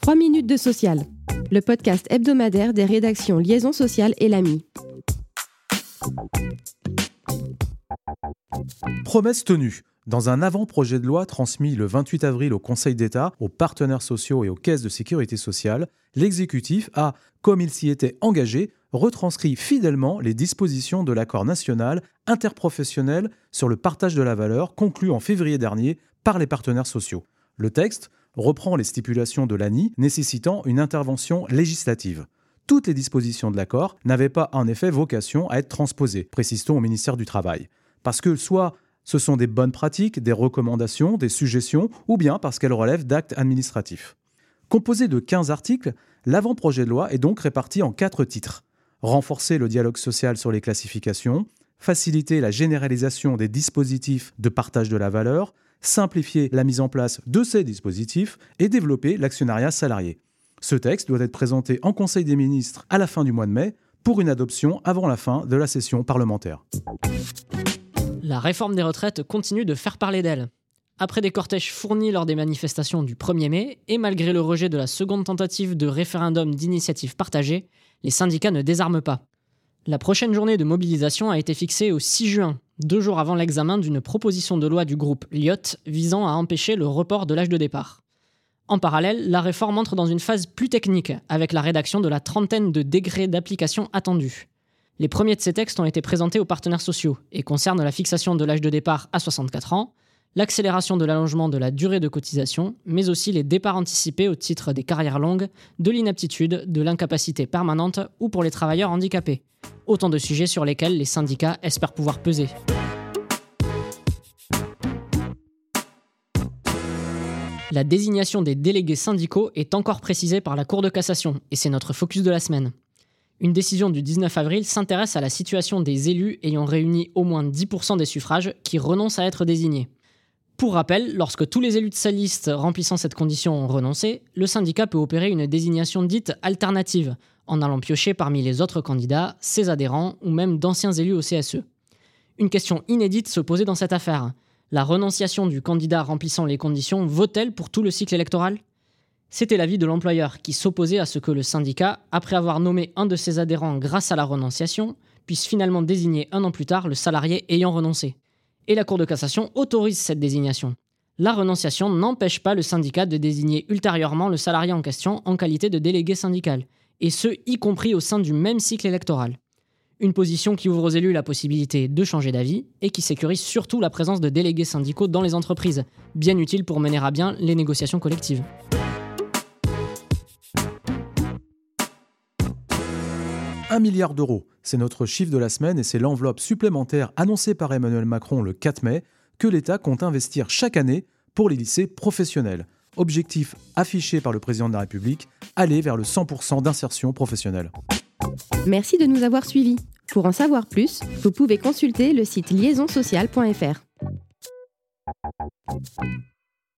3 minutes de social, le podcast hebdomadaire des rédactions Liaison sociale et l'AMI. Promesse tenue. Dans un avant-projet de loi transmis le 28 avril au Conseil d'État, aux partenaires sociaux et aux caisses de sécurité sociale, l'exécutif a, comme il s'y était engagé, retranscrit fidèlement les dispositions de l'accord national interprofessionnel sur le partage de la valeur conclu en février dernier par les partenaires sociaux. Le texte reprend les stipulations de l'ANI nécessitant une intervention législative. Toutes les dispositions de l'accord n'avaient pas en effet vocation à être transposées, précise-t-on au ministère du Travail. Parce que soit ce sont des bonnes pratiques, des recommandations, des suggestions, ou bien parce qu'elles relèvent d'actes administratifs. Composé de 15 articles, l'avant-projet de loi est donc réparti en quatre titres. Renforcer le dialogue social sur les classifications, faciliter la généralisation des dispositifs de partage de la valeur, simplifier la mise en place de ces dispositifs et développer l'actionnariat salarié. Ce texte doit être présenté en Conseil des ministres à la fin du mois de mai pour une adoption avant la fin de la session parlementaire. La réforme des retraites continue de faire parler d'elle. Après des cortèges fournis lors des manifestations du 1er mai, et malgré le rejet de la seconde tentative de référendum d'initiative partagée, les syndicats ne désarment pas. La prochaine journée de mobilisation a été fixée au 6 juin, deux jours avant l'examen d'une proposition de loi du groupe LIOT visant à empêcher le report de l'âge de départ. En parallèle, la réforme entre dans une phase plus technique, avec la rédaction de la trentaine de décrets d'application attendus. Les premiers de ces textes ont été présentés aux partenaires sociaux et concernent la fixation de l'âge de départ à 64 ans, l'accélération de l'allongement de la durée de cotisation, mais aussi les départs anticipés au titre des carrières longues, de l'inaptitude, de l'incapacité permanente ou pour les travailleurs handicapés. Autant de sujets sur lesquels les syndicats espèrent pouvoir peser. La désignation des délégués syndicaux est encore précisée par la Cour de cassation, et c'est notre focus de la semaine. Une décision du 19 avril s'intéresse à la situation des élus ayant réuni au moins 10% des suffrages qui renoncent à être désignés. Pour rappel, lorsque tous les élus de sa liste remplissant cette condition ont renoncé, le syndicat peut opérer une désignation dite alternative, en allant piocher parmi les autres candidats, ses adhérents ou même d'anciens élus au CSE. Une question inédite se posait dans cette affaire la renonciation du candidat remplissant les conditions vaut-elle pour tout le cycle électoral? C'était l'avis de l'employeur qui s'opposait à ce que le syndicat, après avoir nommé un de ses adhérents grâce à la renonciation, puisse finalement désigner un an plus tard le salarié ayant renoncé. Et la Cour de cassation autorise cette désignation. La renonciation n'empêche pas le syndicat de désigner ultérieurement le salarié en question en qualité de délégué syndical, et ce y compris au sein du même cycle électoral. Une position qui ouvre aux élus la possibilité de changer d'avis et qui sécurise surtout la présence de délégués syndicaux dans les entreprises, bien utile pour mener à bien les négociations collectives. Un milliard d'euros, c'est notre chiffre de la semaine et c'est l'enveloppe supplémentaire annoncée par Emmanuel Macron le 4 mai que l'État compte investir chaque année pour les lycées professionnels. Objectif affiché par le président de la République, aller vers le 100% d'insertion professionnelle. Merci de nous avoir suivis. Pour en savoir plus, vous pouvez consulter le site liaisonsocial.fr.